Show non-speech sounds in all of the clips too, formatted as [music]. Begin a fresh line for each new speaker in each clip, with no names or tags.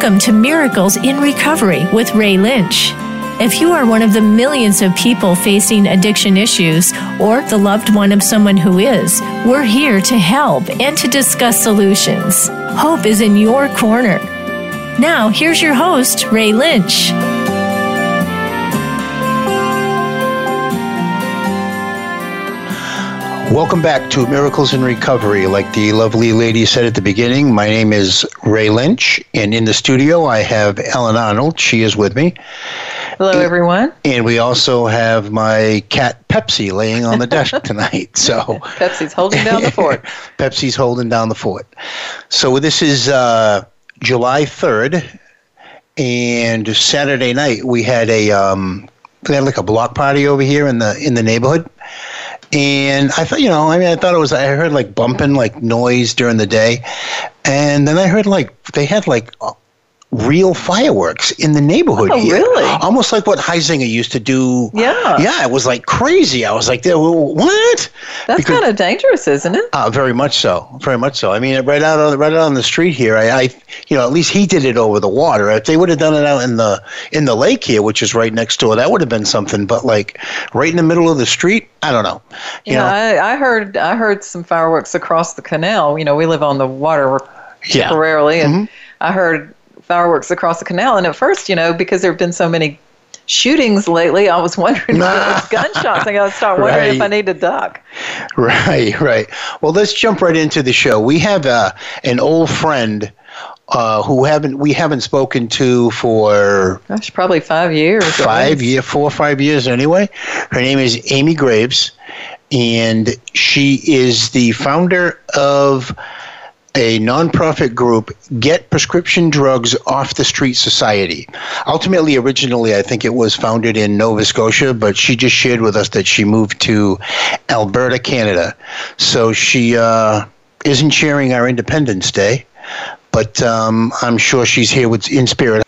Welcome to Miracles in Recovery with Ray Lynch. If you are one of the millions of people facing addiction issues or the loved one of someone who is, we're here to help and to discuss solutions. Hope is in your corner. Now, here's your host, Ray Lynch.
Welcome back to Miracles in Recovery. Like the lovely lady said at the beginning, my name is Ray Lynch, and in the studio I have Ellen Arnold. She is with me.
Hello, everyone.
And we also have my cat Pepsi laying on the desk [laughs] tonight. So
Pepsi's holding down the fort. [laughs]
Pepsi's holding down the fort. So this is uh, July third, and Saturday night we had a um, we had like a block party over here in the in the neighborhood and I thought, you know, I mean, I thought it was, I heard like bumping, like noise during the day. And then I heard like, they had like real fireworks in the neighborhood
oh,
here.
really?
Almost like what Heisinger used to do.
Yeah.
Yeah, it was like crazy. I was like, what?
That's kind of dangerous, isn't it?
Uh, very much so. Very much so. I mean, right out on the, right out on the street here, I, I, you know, at least he did it over the water. If they would have done it out in the in the lake here, which is right next door, that would have been something. But like right in the middle of the street, I don't know.
You yeah, know, I, I heard I heard some fireworks across the canal. You know, we live on the water temporarily, yeah. and mm-hmm. I heard fireworks across the canal. And at first, you know, because there have been so many shootings lately, I was [laughs] wondering if it was [laughs] gunshots. I got to start wondering right. if I need to duck.
Right, right. Well, let's jump right into the show. We have uh, an old friend. Uh, who haven't we haven't spoken to for
gosh probably five years
five year four or five years anyway her name is amy graves and she is the founder of a nonprofit group, Get Prescription Drugs Off the Street Society. Ultimately, originally, I think it was founded in Nova Scotia, but she just shared with us that she moved to Alberta, Canada. So she uh, isn't sharing our Independence Day, but um, I'm sure she's here with in spirit.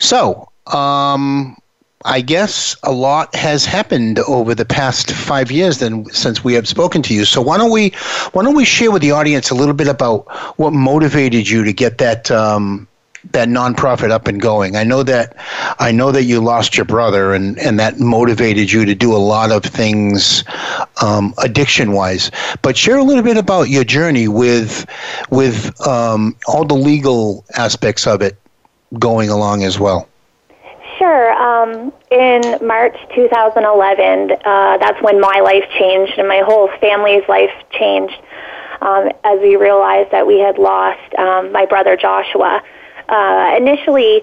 So, um, I guess a lot has happened over the past five years then since we have spoken to you. So why don't we why don't we share with the audience a little bit about what motivated you to get that um, that nonprofit up and going? I know that I know that you lost your brother, and and that motivated you to do a lot of things um, addiction wise. But share a little bit about your journey with with um, all the legal aspects of it going along as well.
Sure. Um, in March 2011, uh, that's when my life changed and my whole family's life changed um, as we realized that we had lost um, my brother Joshua. Uh, initially,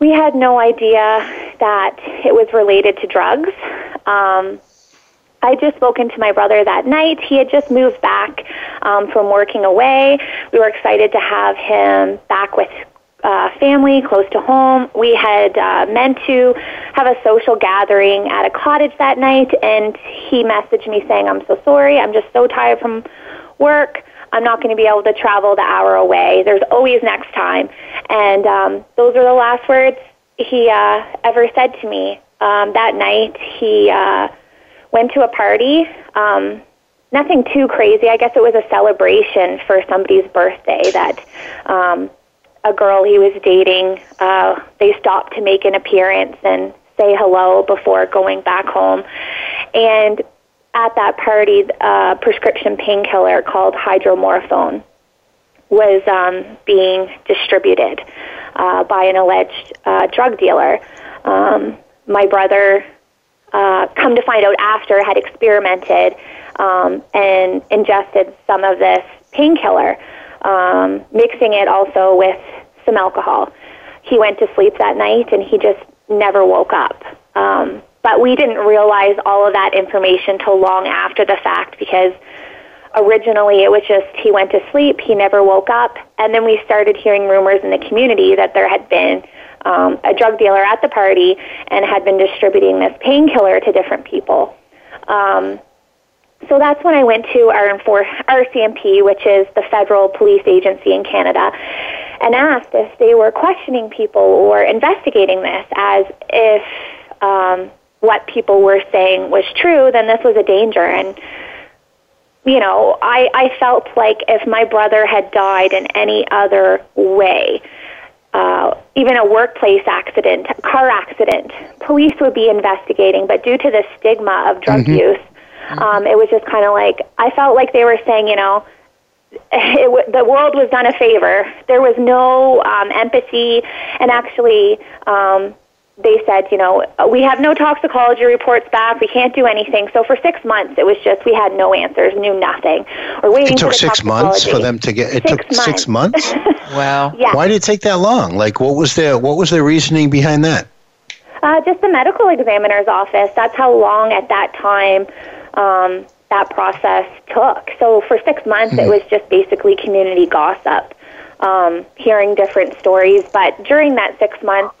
we had no idea that it was related to drugs. Um, I had just spoken to my brother that night. He had just moved back um, from working away. We were excited to have him back with uh, family close to home. We had uh, meant to have a social gathering at a cottage that night, and he messaged me saying, I'm so sorry. I'm just so tired from work. I'm not going to be able to travel the hour away. There's always next time. And um, those are the last words he uh, ever said to me. Um, that night, he uh, went to a party. Um, nothing too crazy. I guess it was a celebration for somebody's birthday that um, a girl he was dating. Uh, they stopped to make an appearance and say hello before going back home. And at that party, a prescription painkiller called hydromorphone was um, being distributed uh, by an alleged uh, drug dealer. Um, my brother, uh, come to find out after, had experimented um, and ingested some of this painkiller um, mixing it also with some alcohol. He went to sleep that night and he just never woke up. Um, but we didn't realize all of that information till long after the fact because originally it was just he went to sleep, he never woke up, and then we started hearing rumors in the community that there had been um, a drug dealer at the party and had been distributing this painkiller to different people. Um, so that's when I went to our RCMP, which is the federal police agency in Canada, and asked if they were questioning people or investigating this as if um, what people were saying was true, then this was a danger. And, you know, I, I felt like if my brother had died in any other way, uh, even a workplace accident, a car accident, police would be investigating. But due to the stigma of drug mm-hmm. use, um, it was just kind of like I felt like they were saying, you know, [laughs] it, the world was done a favor. There was no um, empathy, and actually, um, they said, you know, we have no toxicology reports back. We can't do anything. So for six months, it was just we had no answers, knew nothing.
We're waiting. It took six months for them to get. It six took months. six months. [laughs]
wow.
Yeah.
Why did it take that long? Like, what was their what was their reasoning behind that?
Uh, just the medical examiner's office. That's how long at that time um, that process took. So for six months, mm-hmm. it was just basically community gossip, um, hearing different stories. But during that six months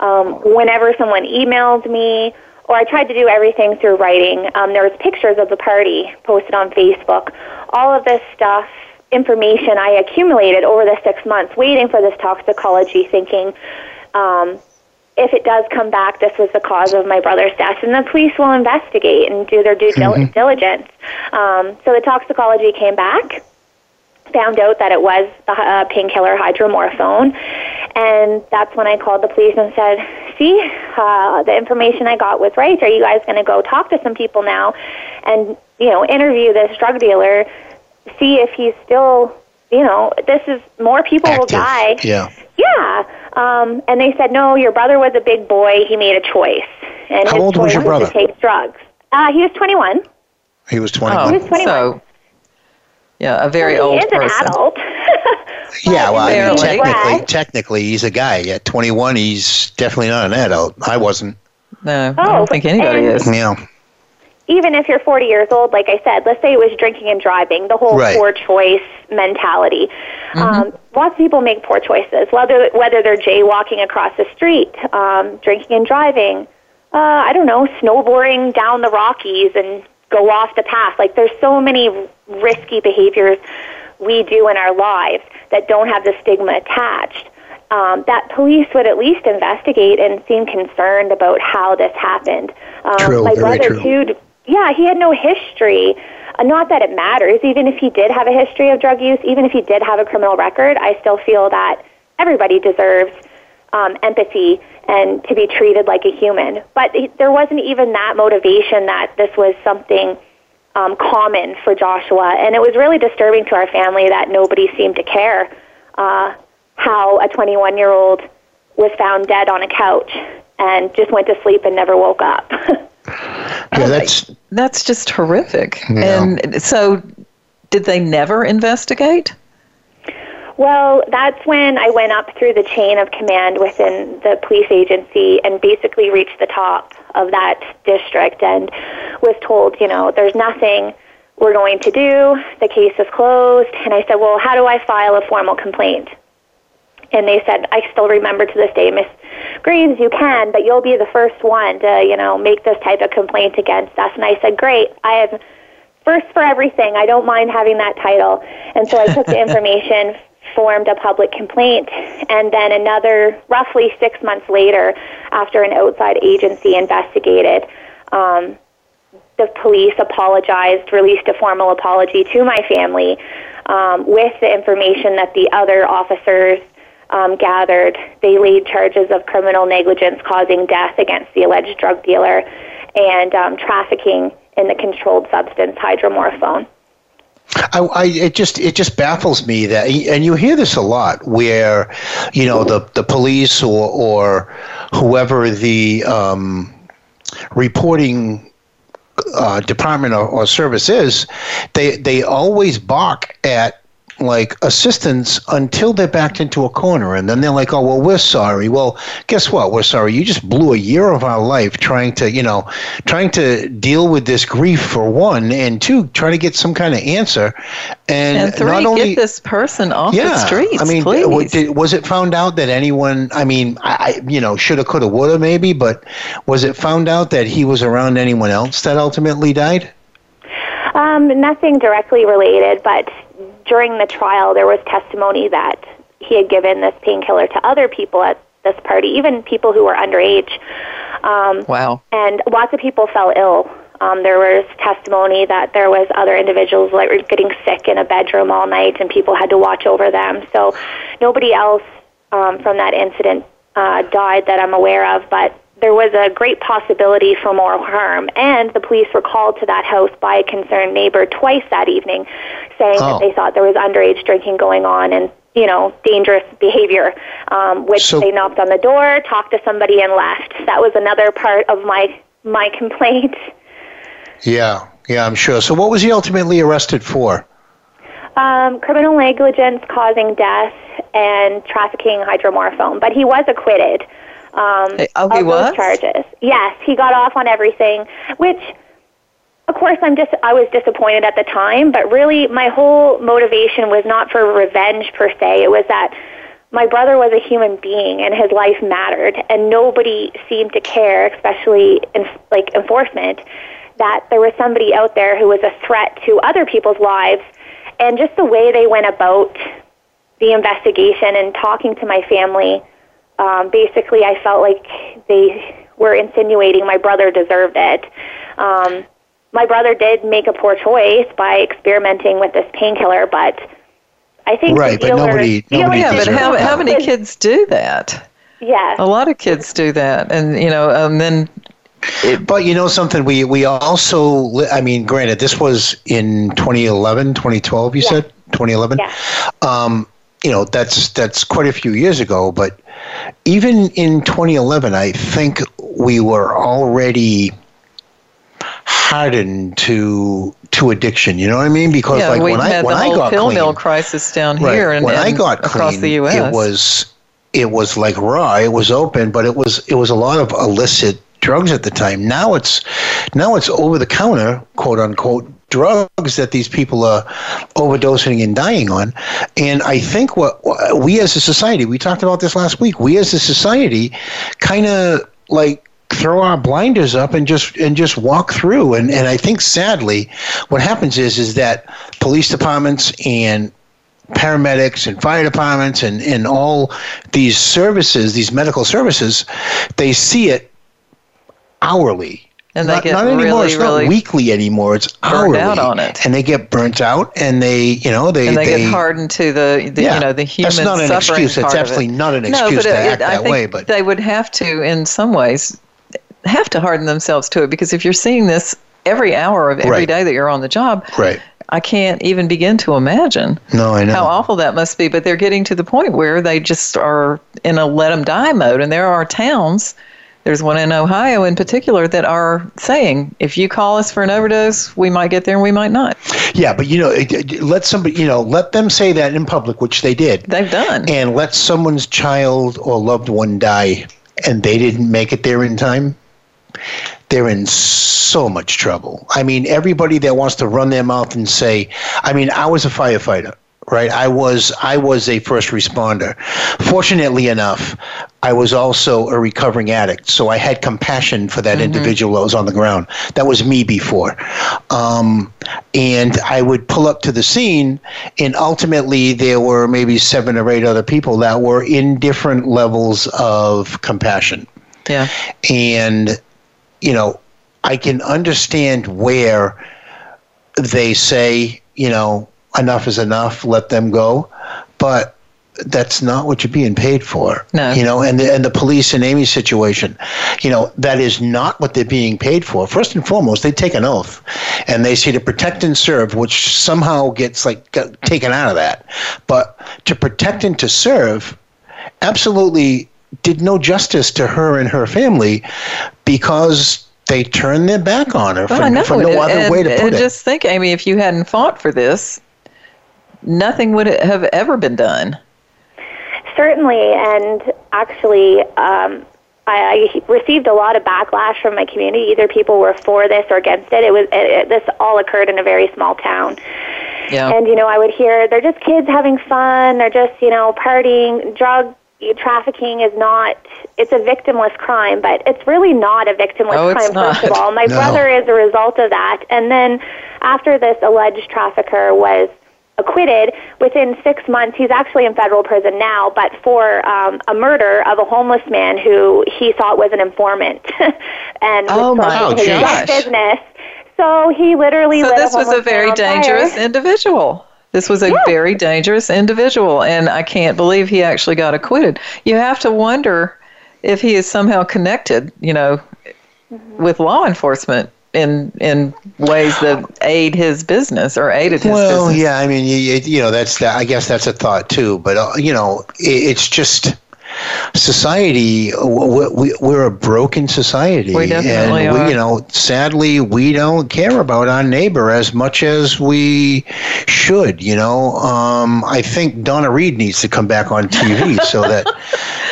um, whenever someone emailed me, or I tried to do everything through writing, um, there was pictures of the party posted on Facebook. All of this stuff, information I accumulated over the six months, waiting for this toxicology, thinking, um, if it does come back, this was the cause of my brother's death, and the police will investigate and do their due mm-hmm. diligence. Um, so the toxicology came back, found out that it was the uh, painkiller hydromorphone, and that's when I called the police and said, "See, uh, the information I got was right. Are you guys going to go talk to some people now, and you know, interview this drug dealer, see if he's still, you know, this is more people
Active.
will die."
Yeah.
Yeah. Um, and they said, "No, your brother was a big boy. He made a choice, and
How
his
old
choice
was your brother?
to take drugs." Uh, he was 21.
He was 21.
Oh,
he was 21.
So yeah, a very
well,
old
is
person.
An adult. [laughs]
yeah, well, I mean, technically, technically, he's a guy. At 21, he's definitely not an adult. I wasn't.
No, oh, I don't think anybody is.
Yeah.
Even if you're 40 years old, like I said, let's say it was drinking and driving, the whole
right.
poor choice mentality.
Mm-hmm.
Um, lots of people make poor choices, whether whether they're jaywalking across the street, um, drinking and driving. Uh, I don't know, snowboarding down the Rockies and go off the path. Like there's so many risky behaviors we do in our lives that don't have the stigma attached. Um, that police would at least investigate and seem concerned about how this happened. Um,
true,
my brother
true.
too. Yeah, he had no history. Uh, not that it matters. Even if he did have a history of drug use, even if he did have a criminal record, I still feel that everybody deserves um, empathy and to be treated like a human. But there wasn't even that motivation that this was something um, common for Joshua, and it was really disturbing to our family that nobody seemed to care uh, how a 21 year old was found dead on a couch and just went to sleep and never woke up. [laughs]
yeah, that's
that's just horrific.
Yeah.
And so, did they never investigate?
Well, that's when I went up through the chain of command within the police agency and basically reached the top of that district and was told, you know, there's nothing we're going to do. The case is closed. And I said, well, how do I file a formal complaint? And they said, I still remember to this day, Miss Graves, you can, but you'll be the first one to, you know, make this type of complaint against us. And I said, great. I have first for everything. I don't mind having that title. And so I took the [laughs] information formed a public complaint. And then another, roughly six months later, after an outside agency investigated, um, the police apologized, released a formal apology to my family um, with the information that the other officers um, gathered. They laid charges of criminal negligence causing death against the alleged drug dealer and um, trafficking in the controlled substance hydromorphone.
I, I, it just it just baffles me that and you hear this a lot where you know the the police or or whoever the um, reporting uh, department or, or service is they they always balk at like assistance until they're backed into a corner and then they're like oh well we're sorry. Well guess what? We're sorry. You just blew a year of our life trying to you know trying to deal with this grief for one and two trying to get some kind of answer and,
and three,
not only
get this person off
yeah,
the streets
I mean
please.
Did, was it found out that anyone I mean I you know shoulda coulda woulda maybe but was it found out that he was around anyone else that ultimately died?
Um, nothing directly related, but during the trial, there was testimony that he had given this painkiller to other people at this party, even people who were underage. Um,
wow.
And lots of people fell ill. Um, there was testimony that there was other individuals that were getting sick in a bedroom all night, and people had to watch over them. So nobody else um, from that incident uh, died that I'm aware of, but there was a great possibility for more harm. And the police were called to that house by a concerned neighbor twice that evening, saying oh. that they thought there was underage drinking going on and you know dangerous behavior. Um, which so, they knocked on the door, talked to somebody, and left. That was another part of my my [laughs] complaint.
Yeah, yeah, I'm sure. So, what was he ultimately arrested for?
Um, criminal negligence causing death and trafficking hydromorphone, but he was acquitted. Um,
oh, he was
charges. Yes, he got off on everything, which. Of course, I'm just I was disappointed at the time, but really my whole motivation was not for revenge per se. It was that my brother was a human being and his life mattered, and nobody seemed to care, especially in like enforcement, that there was somebody out there who was a threat to other people's lives, and just the way they went about the investigation and talking to my family um, basically I felt like they were insinuating my brother deserved it. Um, my brother did make a poor choice by experimenting with this painkiller, but I think
right,
the dealer,
but nobody, nobody
yeah, but how, how many kids do that?
Yeah,
a lot of kids do that, and you know, and then
it, but you know something, we we also, I mean, granted, this was in 2011, 2012. You yeah. said 2011.
Yeah.
Um, you know, that's that's quite a few years ago. But even in 2011, I think we were already hardened to to addiction. You know what I mean? Because
yeah,
like
when
I when
I
got
pill
clean,
mill crisis down
right,
here and,
when
and
I got
across
clean,
the U.S.
it was it was like raw. It was open, but it was it was a lot of illicit drugs at the time. Now it's now it's over the counter, quote unquote, drugs that these people are overdosing and dying on. And I think what we as a society, we talked about this last week, we as a society kind of like throw our blinders up and just and just walk through and and I think sadly what happens is is that police departments and paramedics and fire departments and, and all these services, these medical services, they see it hourly
and they
not,
get
not anymore.
Really,
it's
really
weekly anymore. It's hourly.
out on it,
and they get burnt out, and they, you know, they
and they,
they
get hardened to the, the
yeah,
you know, the human
That's not an excuse. It's absolutely not an excuse
no, but
to
it,
act that way. But
they would have to, in some ways, have to harden themselves to it because if you're seeing this every hour of every
right.
day that you're on the job,
right.
I can't even begin to imagine
no, I know.
how awful that must be. But they're getting to the point where they just are in a let them die mode, and there are towns there's one in Ohio in particular that are saying, if you call us for an overdose, we might get there and we might not.
Yeah, but you know, let somebody, you know, let them say that in public, which they did.
They've done.
And let someone's child or loved one die and they didn't make it there in time. They're in so much trouble. I mean, everybody that wants to run their mouth and say, I mean, I was a firefighter right? I was i was a first responder. Fortunately enough i was also a recovering addict so i had compassion for that mm-hmm. individual that was on the ground. That was me before. Um, and i would pull up to the scene and ultimately there were maybe seven or eight other people that were in different levels of compassion.
Yeah.
And you know i can understand where they say you know enough is enough, let them go. But that's not what you're being paid for.
No.
You know, and the, and the police in Amy's situation, you know, that is not what they're being paid for. First and foremost, they take an oath and they say to protect and serve, which somehow gets like taken out of that. But to protect and to serve absolutely did no justice to her and her family because they turned their back on her for, for no other
and,
way to put
it. Just think, Amy, if you hadn't fought for this, nothing would have ever been done.
Certainly, and actually, um, I, I received a lot of backlash from my community. Either people were for this or against it. It was it, it, this all occurred in a very small town.
Yeah.
And you know, I would hear they're just kids having fun. They're just you know partying. Drug trafficking is not. It's a victimless crime, but it's really not a victimless
oh,
crime.
First
of all, my
no.
brother is a result of that. And then after this alleged trafficker was acquitted within six months. He's actually in federal prison now, but for um, a murder of a homeless man who he thought was an informant [laughs] and
oh
was
my
his
gosh.
business. So he literally
so this
a
was a very dangerous
fire.
individual. This was a yeah. very dangerous individual, and I can't believe he actually got acquitted. You have to wonder if he is somehow connected, you know, mm-hmm. with law enforcement in in ways that aid his business or aided his
well,
business.
yeah, I mean, you, you know, that's that. I guess that's a thought too. But uh, you know, it, it's just society we, we're a broken society.
We definitely
and
we,
are. you know sadly we don't care about our neighbor as much as we should you know? Um, i think donna reed needs to come back on tv [laughs] so that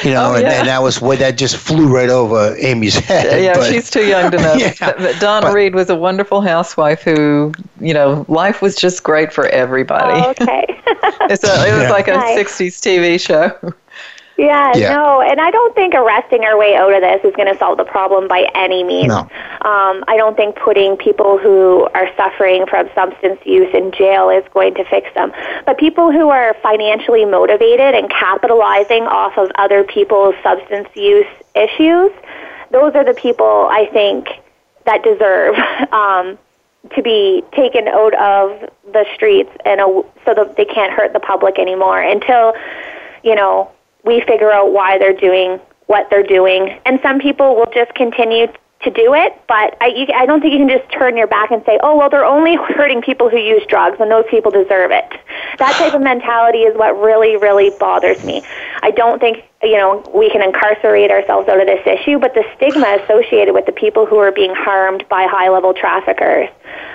you know oh, yeah. and, and, that was what that just flew right over amy's head
yeah but, she's too young to [laughs] know. Yeah, but donna but, reed was a wonderful housewife who you know life was just great for everybody.
Oh, okay. [laughs]
It's a, it was like a nice. 60s tv show
yeah, yeah, no, and I don't think arresting our way out of this is going to solve the problem by any means.
No.
Um, I don't think putting people who are suffering from substance use in jail is going to fix them. But people who are financially motivated and capitalizing off of other people's substance use issues, those are the people I think that deserve [laughs] um, to be taken out of the streets and a, so that they can't hurt the public anymore until you know we figure out why they're doing what they're doing. And some people will just continue to do it, but I, you, I don't think you can just turn your back and say, oh, well, they're only [laughs] hurting people who use drugs and those people deserve it. That type of mentality is what really, really bothers me. I don't think, you know, we can incarcerate ourselves out of this issue, but the stigma associated with the people who are being harmed by high level traffickers,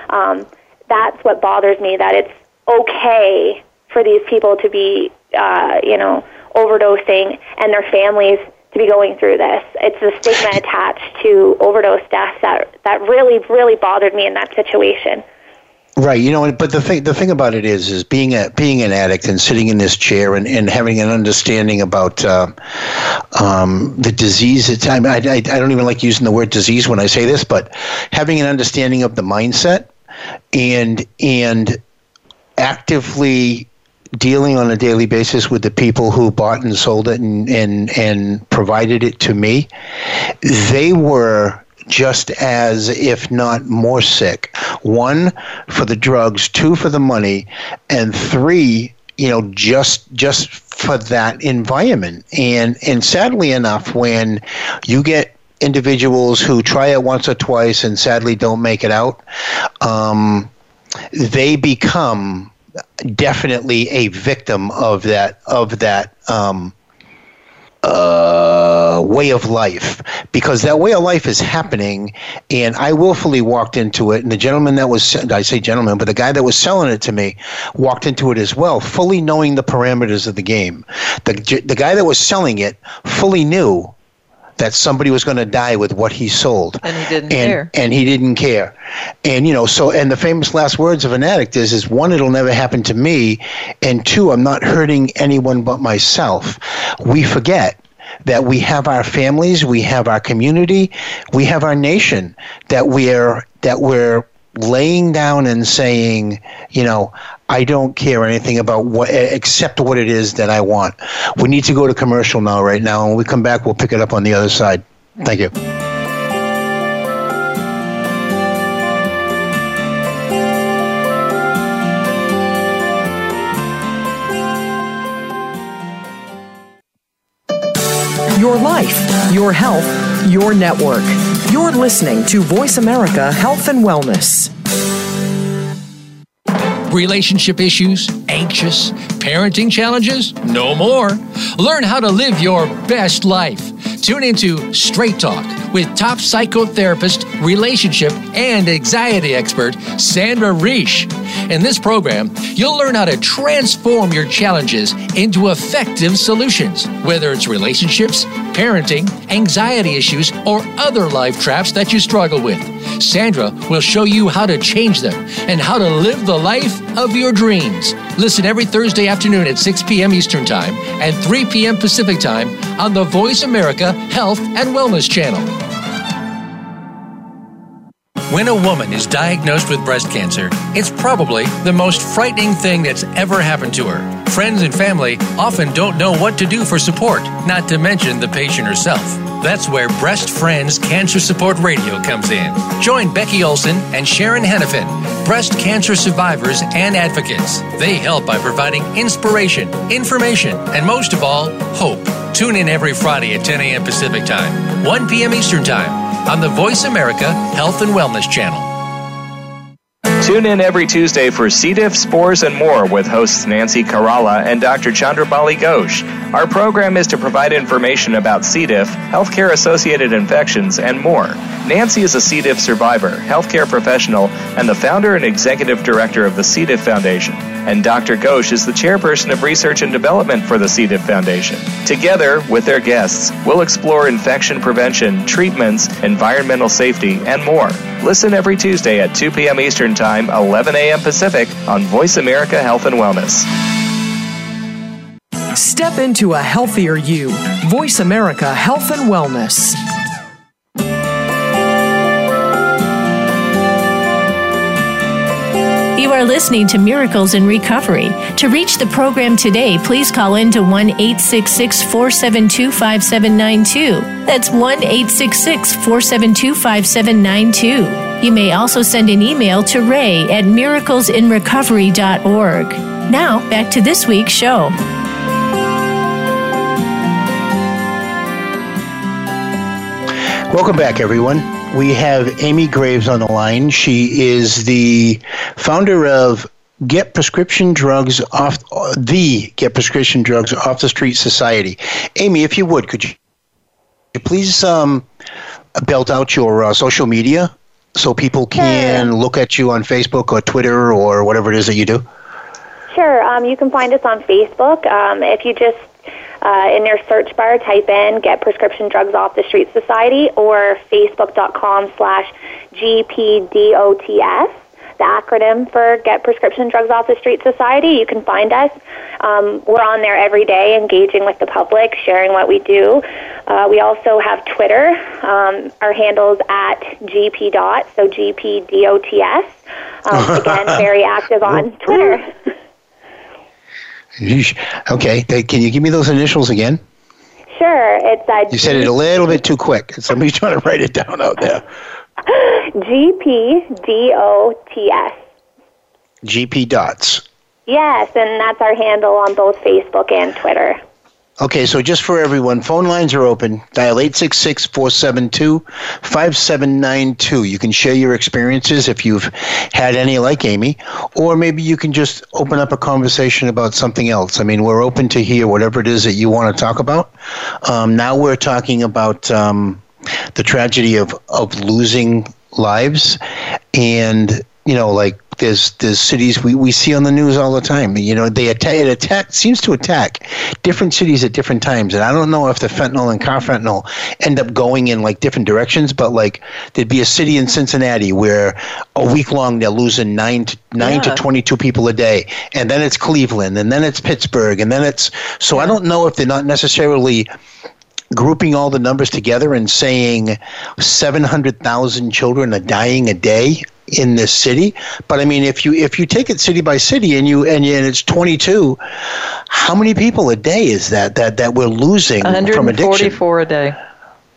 um, that's what bothers me, that it's okay for these people to be, uh, you know, overdosing and their families to be going through this. It's the stigma attached to overdose deaths that that really really bothered me in that situation.
Right, you know, but the thing the thing about it is, is being a being an addict and sitting in this chair and, and having an understanding about uh, um, the disease. It's, I, I I don't even like using the word disease when I say this, but having an understanding of the mindset and and actively dealing on a daily basis with the people who bought and sold it and, and, and provided it to me, they were just as, if not more sick. One, for the drugs, two, for the money, and three, you know, just just for that environment. And and sadly enough, when you get individuals who try it once or twice and sadly don't make it out, um, they become definitely a victim of that of that um, uh, way of life. Because that way of life is happening and I willfully walked into it and the gentleman that was I say gentleman but the guy that was selling it to me walked into it as well fully knowing the parameters of the game. The the guy that was selling it fully knew that somebody was going to die with what he sold.
And he didn't
and,
care.
And he didn't care. And you know, so and the famous last words of an addict is is one, it'll never happen to me, and two, I'm not hurting anyone but myself. We forget that we have our families, we have our community, we have our nation that we're that we're laying down and saying, you know, I don't care anything about what except what it is that I want. We need to go to commercial now, right now. When we come back, we'll pick it up on the other side. Thank you.
Your life, your health, your network. You're listening to Voice America Health and Wellness.
Relationship issues? Anxious? Parenting challenges? No more. Learn how to live your best life. Tune into Straight Talk with top psychotherapist, relationship, and anxiety expert Sandra Reisch. In this program, you'll learn how to transform your challenges into effective solutions, whether it's relationships, parenting, anxiety issues, or other life traps that you struggle with. Sandra will show you how to change them and how to live the life of your dreams. Listen every Thursday afternoon at 6 p.m. Eastern Time and 3 p.m. Pacific Time on the Voice America Health and Wellness Channel. When a woman is diagnosed with breast cancer, it's probably the most frightening thing that's ever happened to her. Friends and family often don't know what to do for support, not to mention the patient herself. That's where Breast Friends Cancer Support Radio comes in. Join Becky Olson and Sharon Henifin, breast cancer survivors and advocates. They help by providing inspiration, information, and most of all, hope. Tune in every Friday at 10 a.m. Pacific Time, 1 p.m. Eastern Time on the Voice America Health and Wellness Channel.
Tune in every Tuesday for C. diff, spores, and more with hosts Nancy Caralla and Dr. Chandrabali Ghosh. Our program is to provide information about C. diff, healthcare associated infections, and more. Nancy is a C. diff survivor, healthcare professional, and the founder and executive director of the C. diff Foundation. And Dr. Ghosh is the chairperson of research and development for the C. diff Foundation. Together, with their guests, we'll explore infection prevention, treatments, environmental safety, and more. Listen every Tuesday at 2 p.m. Eastern Time, 11 a.m. Pacific on Voice America Health and Wellness.
Step into a healthier you. Voice America Health and Wellness.
You are listening to Miracles in Recovery. To reach the program today, please call in to 1 866 472 5792. That's 1 866 472 5792. You may also send an email to ray at miraclesinrecovery.org. Now, back to this week's show.
Welcome back, everyone. We have Amy Graves on the line. She is the founder of Get Prescription Drugs Off the Get Prescription Drugs Off the Street Society. Amy, if you would, could you please um, belt out your uh, social media so people can look at you on Facebook or Twitter or whatever it is that you do?
Sure. Um, you can find us on Facebook. Um, if you just uh, in your search bar, type in Get Prescription Drugs Off the Street Society or facebook.com slash GPDOTS, the acronym for Get Prescription Drugs Off the Street Society. You can find us. Um, we're on there every day engaging with the public, sharing what we do. Uh, we also have Twitter. Um, our handle's at GPDOT, so GPDOTS. Um, again, [laughs] very active on Twitter.
Okay, can you give me those initials again?
Sure. It's uh,
You said it a little bit too quick. Somebody's [laughs] trying to write it down out there. [laughs]
G P D O T S.
GP dots.
Yes, and that's our handle on both Facebook and Twitter.
Okay, so just for everyone, phone lines are open. Dial 866 472 5792. You can share your experiences if you've had any, like Amy, or maybe you can just open up a conversation about something else. I mean, we're open to hear whatever it is that you want to talk about. Um, now we're talking about um, the tragedy of, of losing lives and, you know, like there's there's cities we, we see on the news all the time. You know, they attack it attack seems to attack different cities at different times. And I don't know if the fentanyl and carfentanil end up going in like different directions, but like there'd be a city in Cincinnati where a week long they're losing nine to nine yeah. to twenty two people a day. And then it's Cleveland and then it's Pittsburgh and then it's so I don't know if they're not necessarily grouping all the numbers together and saying 700,000 children are dying a day in this city. But I mean, if you if you take it city by city and you and, you, and it's 22, how many people a day is that that that we're losing from addiction?
144 a day.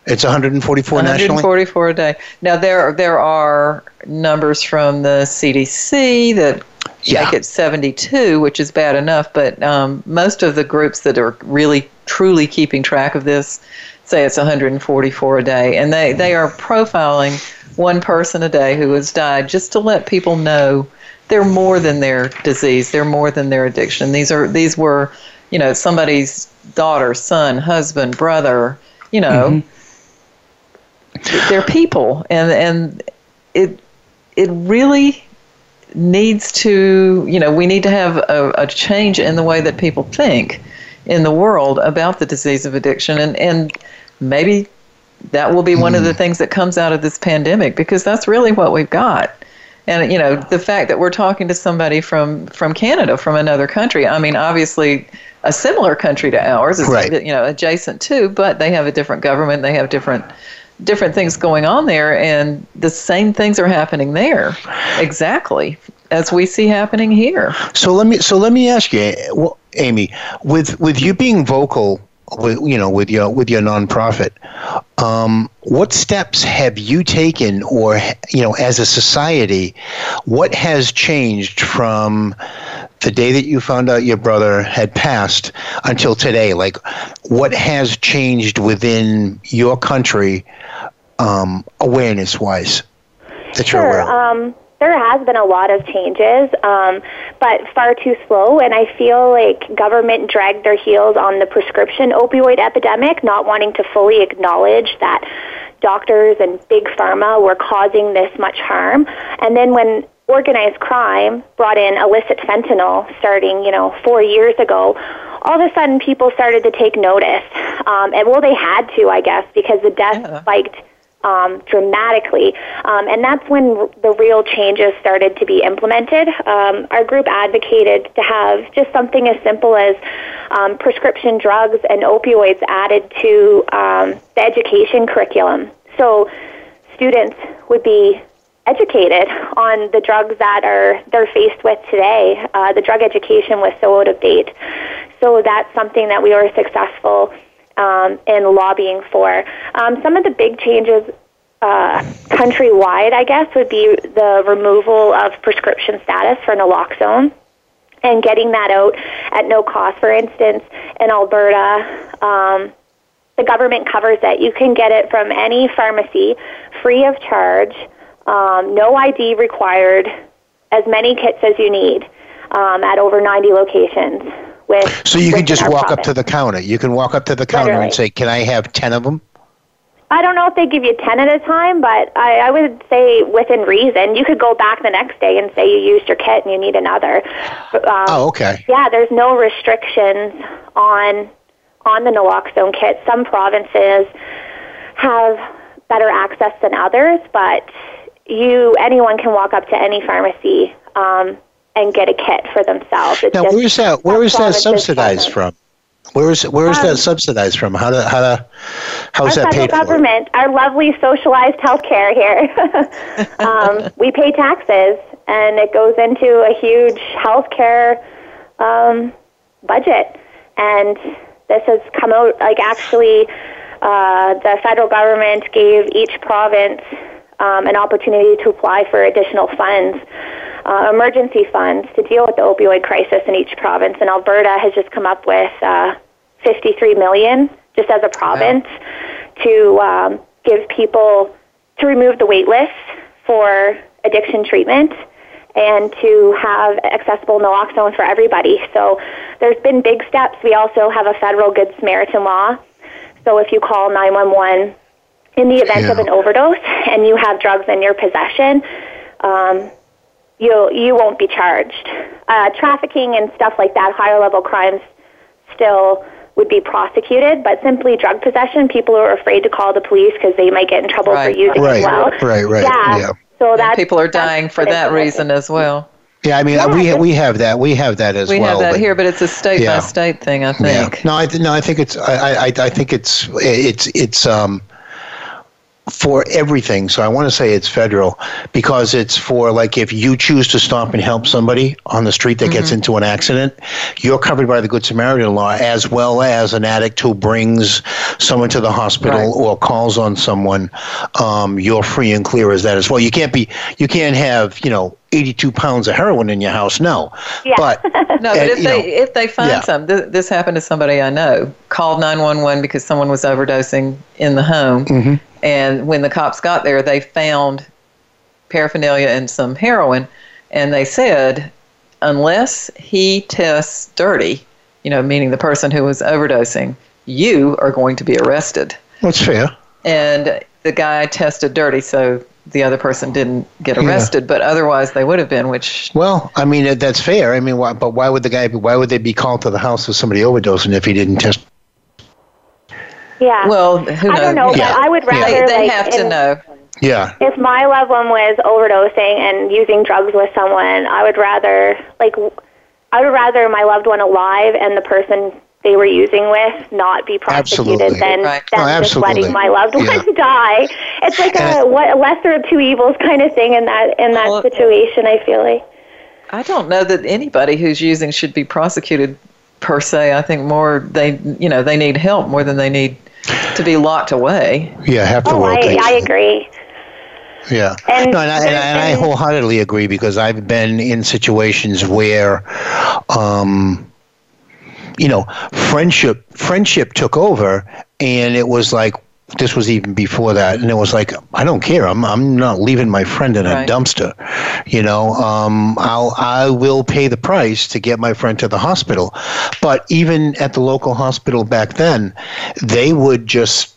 It's 144 nationally.
144 a day. Now there there are numbers from the CDC that yeah. make it 72, which is bad enough. But um, most of the groups that are really truly keeping track of this say it's 144 a day, and they they are profiling one person a day who has died just to let people know they're more than their disease, they're more than their addiction. These are these were, you know, somebody's daughter, son, husband, brother, you know. Mm-hmm. They're people and and it it really needs to, you know, we need to have a, a change in the way that people think in the world about the disease of addiction and and maybe that will be one of the hmm. things that comes out of this pandemic because that's really what we've got. And you know, the fact that we're talking to somebody from from Canada, from another country. I mean, obviously a similar country to ours, is right. you know, adjacent to, but they have a different government, they have different different things going on there and the same things are happening there. Exactly as we see happening here.
So let me so let me ask you well, amy with with you being vocal with you know with your with your nonprofit. Um, what steps have you taken, or you know, as a society, what has changed from the day that you found out your brother had passed until today? Like, what has changed within your country, um, awareness wise? That
you're aware?
sure.
Um, there has been a lot of changes, um, but far too slow. And I feel like government dragged their heels on the prescription opioid epidemic, not wanting to fully acknowledge that doctors and big pharma were causing this much harm. And then when organized crime brought in illicit fentanyl starting, you know, four years ago, all of a sudden people started to take notice. Um, and well, they had to, I guess, because the death yeah. spiked um, dramatically. Um, and that's when the real changes started to be implemented. Um, our group advocated to have just something as simple as um, prescription drugs and opioids added to um, the education curriculum. So students would be educated on the drugs that are they're faced with today. Uh, the drug education was so out of date. So that's something that we were successful um, in lobbying for. Um, some of the big changes uh, countrywide, I guess, would be the removal of prescription status for naloxone and getting that out at no cost. For instance, in Alberta, um, the government covers it. You can get it from any pharmacy free of charge, um, no ID required, as many kits as you need um, at over 90 locations. With,
so you can just walk
province.
up to the counter. You can walk up to the counter Literally. and say, "Can I have ten of them?"
I don't know if they give you 10 at a time, but I, I would say within reason. You could go back the next day and say you used your kit and you need another.
Um, oh, okay.
Yeah, there's no restrictions on on the naloxone kit. Some provinces have better access than others, but you anyone can walk up to any pharmacy um, and get a kit for themselves.
It's now, where is that? Where is that subsidized from? Where is where is um, that subsidized from? How do how do how's that paid
government,
for?
Our government, our lovely socialized health care here. [laughs] um, [laughs] we pay taxes, and it goes into a huge health care um, budget. And this has come out like actually, uh, the federal government gave each province um, an opportunity to apply for additional funds, uh, emergency funds, to deal with the opioid crisis in each province. And Alberta has just come up with uh, 53 million just as a province wow. to um, give people to remove the wait list for addiction treatment and to have accessible naloxone for everybody. So there's been big steps. We also have a federal Good Samaritan law. So if you call 911 in the event yeah. of an overdose and you have drugs in your possession, um, you you won't be charged. Uh, trafficking and stuff like that, higher level crimes, still would be prosecuted, but simply drug possession, people are afraid to call the police because they might get in trouble
right.
for using
right.
as well.
Right, right,
yeah. yeah. So that
people are dying for that reason as well.
Yeah, I mean, yeah, we we have that. We have that as
we
well.
We have that but, here, but it's a state yeah. by state thing, I think.
Yeah. No, I no, I think it's I, I I think it's it's it's um for everything. So I want to say it's federal because it's for like if you choose to stop and help somebody on the street that mm-hmm. gets into an accident, you're covered by the Good Samaritan law as well as an addict who brings someone to the hospital right. or calls on someone. Um, you're free and clear as that as well. You can't be you can't have you know 82 pounds of heroin in your house. No.
Yeah.
But [laughs] no, but if they know, if they find yeah. some, th- this happened to somebody I know. Called 911 because someone was overdosing in the home. Mm-hmm. And when the cops got there, they found paraphernalia and some heroin, and they said unless he tests dirty, you know, meaning the person who was overdosing, you are going to be arrested.
That's fair.
And the guy tested dirty, so the other person didn't get arrested, yeah. but otherwise they would have been. Which
well, I mean that's fair. I mean, why, but why would the guy? Be, why would they be called to the house of somebody overdosing if he didn't test?
Yeah.
Well, who knows?
I don't know, yeah. but I would rather.
They, they
like,
have to know.
Yeah.
If my loved one was overdosing and using drugs with someone, I would rather like I would rather my loved one alive and the person they were using with not be prosecuted
absolutely.
than,
right.
than
oh,
just letting my loved one yeah. [laughs] die. It's like a, what, lesser of two evils kind of thing in that in that well, situation. I feel like.
I don't know that anybody who's using should be prosecuted per se. I think more they, you know, they need help more than they need to be locked away.
Yeah, half the
oh,
world.
I, I agree.
Yeah, and, no, and I, and, and I wholeheartedly agree because I've been in situations where, um, you know, friendship friendship took over, and it was like this was even before that, and it was like I don't care. I'm I'm not leaving my friend in a right. dumpster. You know, um, I'll I will pay the price to get my friend to the hospital. But even at the local hospital back then, they would just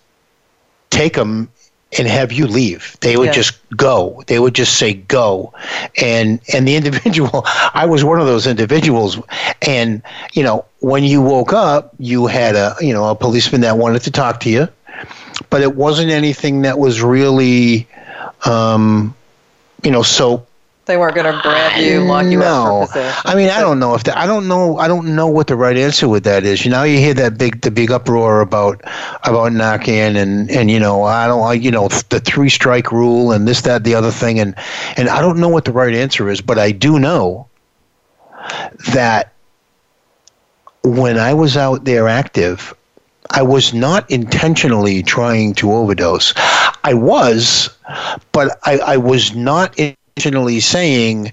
take them and have you leave. They would yeah. just go. They would just say go. And and the [laughs] individual I was one of those individuals and you know, when you woke up, you had a, you know, a policeman that wanted to talk to you but it wasn't anything that was really, um, you know, so.
They weren't going to grab you, lock you no. up for
I mean, I don't know if the, I don't know. I don't know what the right answer with that is. You know, you hear that big, the big uproar about about Narcan and and you know, I don't like you know the three strike rule and this, that, the other thing, and and I don't know what the right answer is, but I do know that when I was out there active, I was not intentionally trying to overdose. I was, but I, I was not intentionally saying,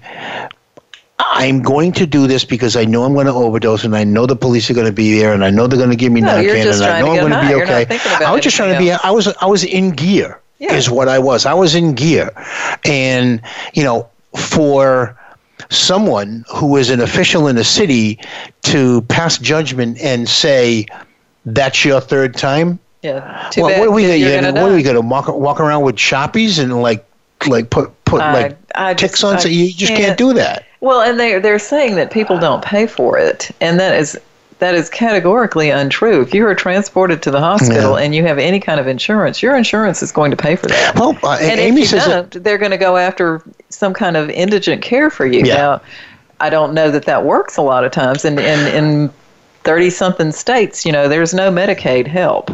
I'm going to do this because I know I'm going to overdose and I know the police are going to be there and I know they're going to give me no, Narcan and I know I'm going to be okay. I was just trying else. to be I was I was in gear yeah. is what I was. I was in gear. And you know, for someone who is an official in a city to pass judgment and say that's your third time.
Yeah.
Too well, bad what are we what are we gonna walk walk around with choppies and like like put put uh, like I ticks on? so you just can't, can't do that.
Well, and they they're saying that people don't pay for it, and that is that is categorically untrue. If you are transported to the hospital yeah. and you have any kind of insurance, your insurance is going to pay for that.
Well, uh,
and
Amy
if
you
don't,
that,
they're going to go after some kind of indigent care for you. Yeah. Now, I don't know that that works a lot of times, and in, in, in 30 something states, you know, there's no Medicaid help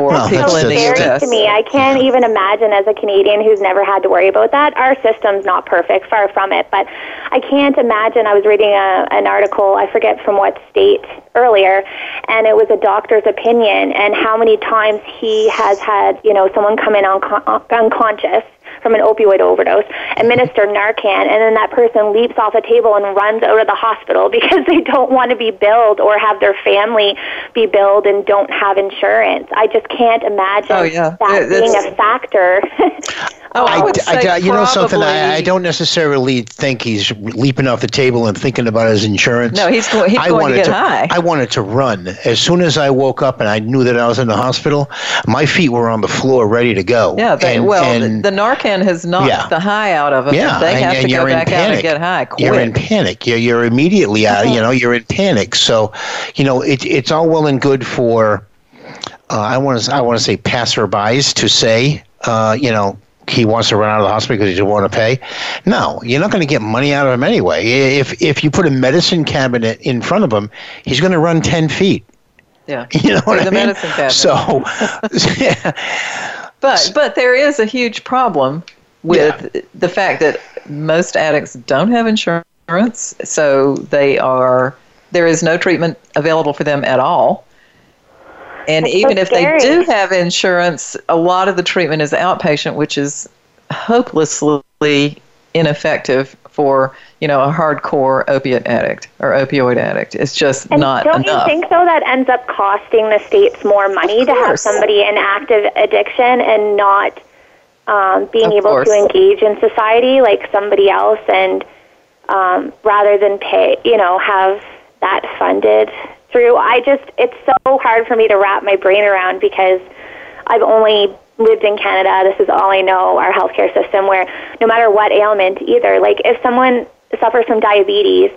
for well, people in the U.S.
to me. I can't even imagine as a Canadian who's never had to worry about that. Our system's not perfect, far from it, but I can't imagine. I was reading a, an article, I forget from what state earlier, and it was a doctor's opinion and how many times he has had, you know, someone come in un- unconscious from an opioid overdose, administer Narcan, and then that person leaps off a table and runs out of the hospital [laughs] because they don't want to be billed or have their family be billed and don't have insurance. I just can't imagine oh, yeah. that being a factor. [laughs]
Oh, I, I, I
you know something? I, I, don't necessarily think he's leaping off the table and thinking about his insurance.
No, he's, go, he's I going to get to, high.
I wanted to run as soon as I woke up and I knew that I was in the hospital. My feet were on the floor, ready to go.
Yeah, they, and, well, and, the, the, Narcan has knocked yeah. the high out of them.
Yeah,
they have
and,
to
go
back
panic.
out and get high. Quick.
You're in panic. You're, you're immediately out. You know, you're in panic. So, you know, it, it's all well and good for. Uh, I want to I want to say passerbys to say, uh, you know, he wants to run out of the hospital because he doesn't want to pay. No, you're not going to get money out of him anyway. If if you put a medicine cabinet in front of him, he's going to run ten feet.
Yeah, [laughs]
you know what
the
I mean.
Medicine cabinet.
So, [laughs]
yeah. But but there is a huge problem with yeah. the fact that most addicts don't have insurance, so they are there is no treatment available for them at all. And That's even so if they do have insurance, a lot of the treatment is outpatient, which is hopelessly ineffective for you know a hardcore opiate addict or opioid addict. It's just
and
not
don't
enough.
you think though that ends up costing the states more money to have somebody in active addiction and not um, being
of
able
course.
to engage in society like somebody else and um, rather than pay you know have that funded through. I just, it's so hard for me to wrap my brain around because I've only lived in Canada. This is all I know, our healthcare system, where no matter what ailment, either, like if someone suffers from diabetes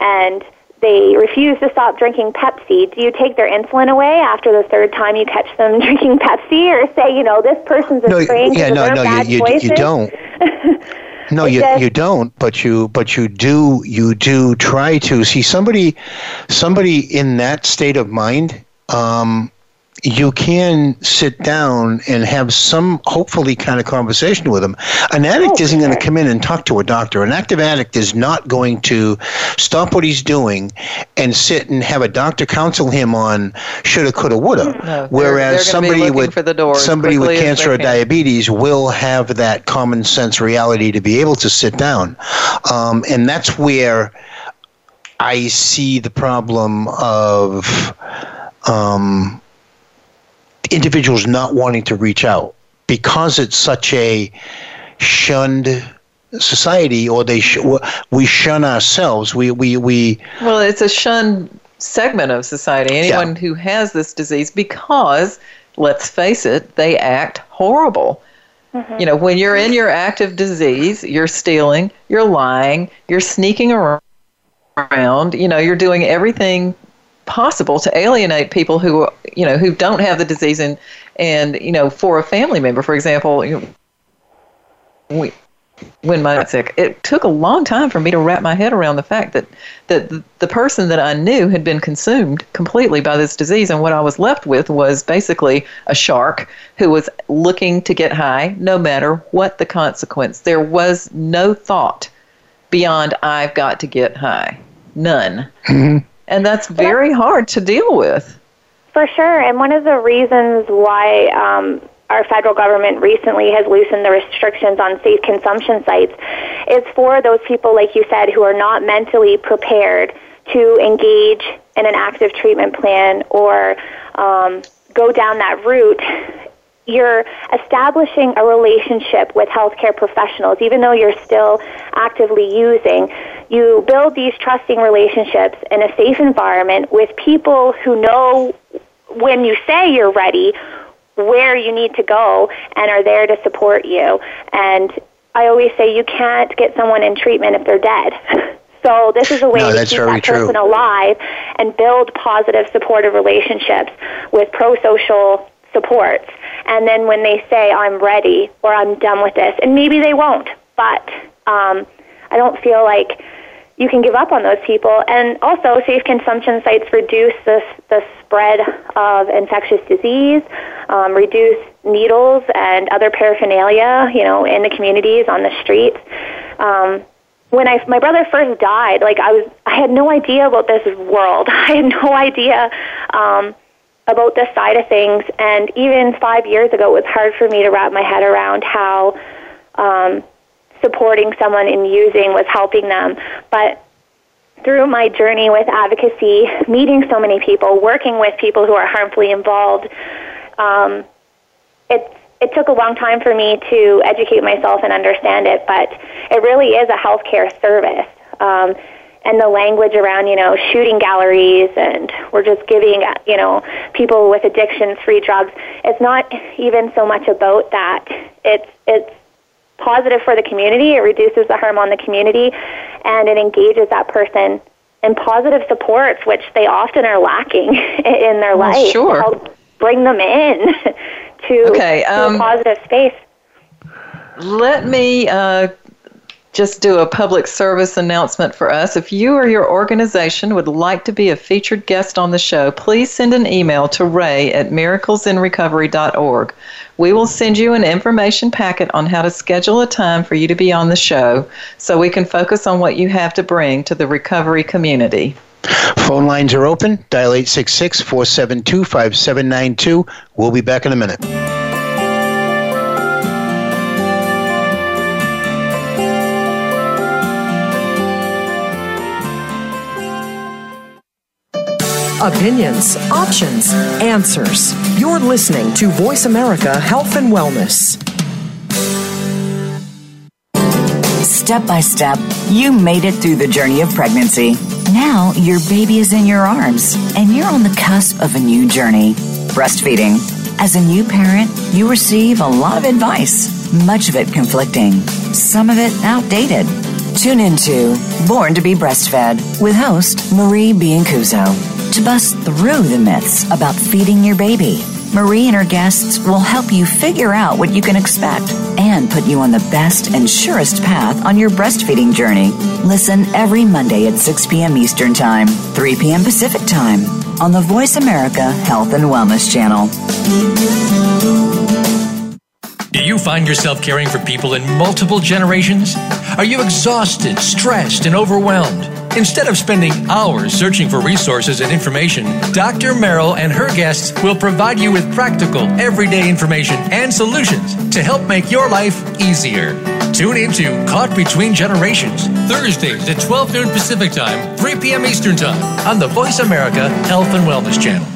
and they refuse to stop drinking Pepsi, do you take their insulin away after the third time you catch them [laughs] drinking Pepsi, or say, you know, this person's a
no,
strain
yeah, no, no,
bad
you, you, you don't. [laughs] No, you you don't, but you but you do you do try to see somebody somebody in that state of mind. Um, you can sit down and have some hopefully kind of conversation with them. An addict oh, isn't going to come in and talk to a doctor. An active addict is not going to stop what he's doing and sit and have a doctor counsel him on shoulda, coulda, woulda. No, Whereas they're, they're somebody with somebody with cancer or diabetes will have that common sense reality to be able to sit down, um, and that's where I see the problem of. Um, individuals not wanting to reach out because it's such a shunned society or they sh- we shun ourselves we we we
well it's a shunned segment of society anyone yeah. who has this disease because let's face it they act horrible mm-hmm. you know when you're in your active disease you're stealing you're lying you're sneaking around you know you're doing everything possible to alienate people who you know who don't have the disease and and you know for a family member for example you know, we, when my sick it took a long time for me to wrap my head around the fact that that the person that I knew had been consumed completely by this disease and what I was left with was basically a shark who was looking to get high no matter what the consequence. There was no thought beyond I've got to get high. None. Mm-hmm. And that's very hard to deal with.
For sure. And one of the reasons why um, our federal government recently has loosened the restrictions on safe consumption sites is for those people, like you said, who are not mentally prepared to engage in an active treatment plan or um, go down that route you're establishing a relationship with healthcare professionals, even though you're still actively using. You build these trusting relationships in a safe environment with people who know when you say you're ready where you need to go and are there to support you. And I always say you can't get someone in treatment if they're dead. [laughs] So this is a way no, to keep that person true. alive and build positive, supportive relationships with pro-social supports. And then when they say, I'm ready or I'm done with this, and maybe they won't, but um, I don't feel like you can give up on those people. And also, safe consumption sites reduce the, the spread of infectious disease, um, reduce needles and other paraphernalia, you know, in the communities, on the streets. Um, when I, my brother first died, like I was, I had no idea about this world. [laughs] I had no idea um, about this side of things. And even five years ago, it was hard for me to wrap my head around how um, supporting someone in using was helping them. But through my journey with advocacy, meeting so many people, working with people who are harmfully involved, um, it it took a long time for me to educate myself and understand it. But it really is a healthcare service. Um, and the language around, you know, shooting galleries and we're just giving, you know, people with addictions free drugs. It's not even so much about that. It's it's positive for the community. It reduces the harm on the community, and it engages that person in positive supports, which they often are lacking [laughs] in their well, life.
Sure.
Help bring them in [laughs] to, okay, um, to a um, positive space.
Let me uh, just do a public service announcement for us. If you or your organization would like to be a featured guest on the show, please send an email to ray at miraclesinrecovery.org. We will send you an information packet on how to schedule a time for you to be on the show so we can focus on what you have to bring to the recovery community.
Phone lines are open. Dial 866 472 5792. We'll be back in a minute.
Opinions, options, answers. You're listening to Voice America Health and Wellness.
Step by step, you made it through the journey of pregnancy. Now your baby is in your arms, and you're on the cusp of a new journey breastfeeding. As a new parent, you receive a lot of advice, much of it conflicting, some of it outdated. Tune into Born to be Breastfed with host Marie Biancuzzo to bust through the myths about feeding your baby. Marie and her guests will help you figure out what you can expect and put you on the best and surest path on your breastfeeding journey. Listen every Monday at 6 p.m. Eastern Time, 3 p.m. Pacific Time on the Voice America Health and Wellness channel.
Do you find yourself caring for people in multiple generations? Are you exhausted, stressed, and overwhelmed? Instead of spending hours searching for resources and information, Dr. Merrill and her guests will provide you with practical, everyday information and solutions to help make your life easier. Tune in to Caught Between Generations, Thursdays at 12 noon Pacific Time, 3 p.m. Eastern Time on the Voice America Health and Wellness Channel.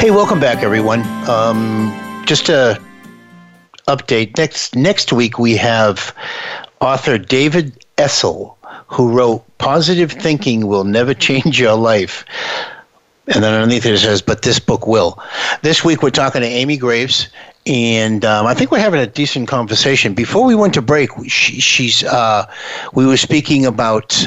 Hey, welcome back, everyone. Um, just a update. Next next week we have author David Essel, who wrote "Positive Thinking Will Never Change Your Life." And then underneath it says, "But this book will." This week we're talking to Amy Graves, and um, I think we're having a decent conversation. Before we went to break, she, she's uh, we were speaking about